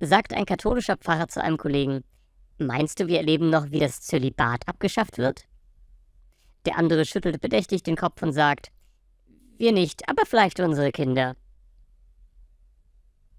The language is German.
sagt ein katholischer Pfarrer zu einem Kollegen, meinst du, wir erleben noch, wie das Zölibat abgeschafft wird? Der andere schüttelt bedächtig den Kopf und sagt, wir nicht, aber vielleicht unsere Kinder.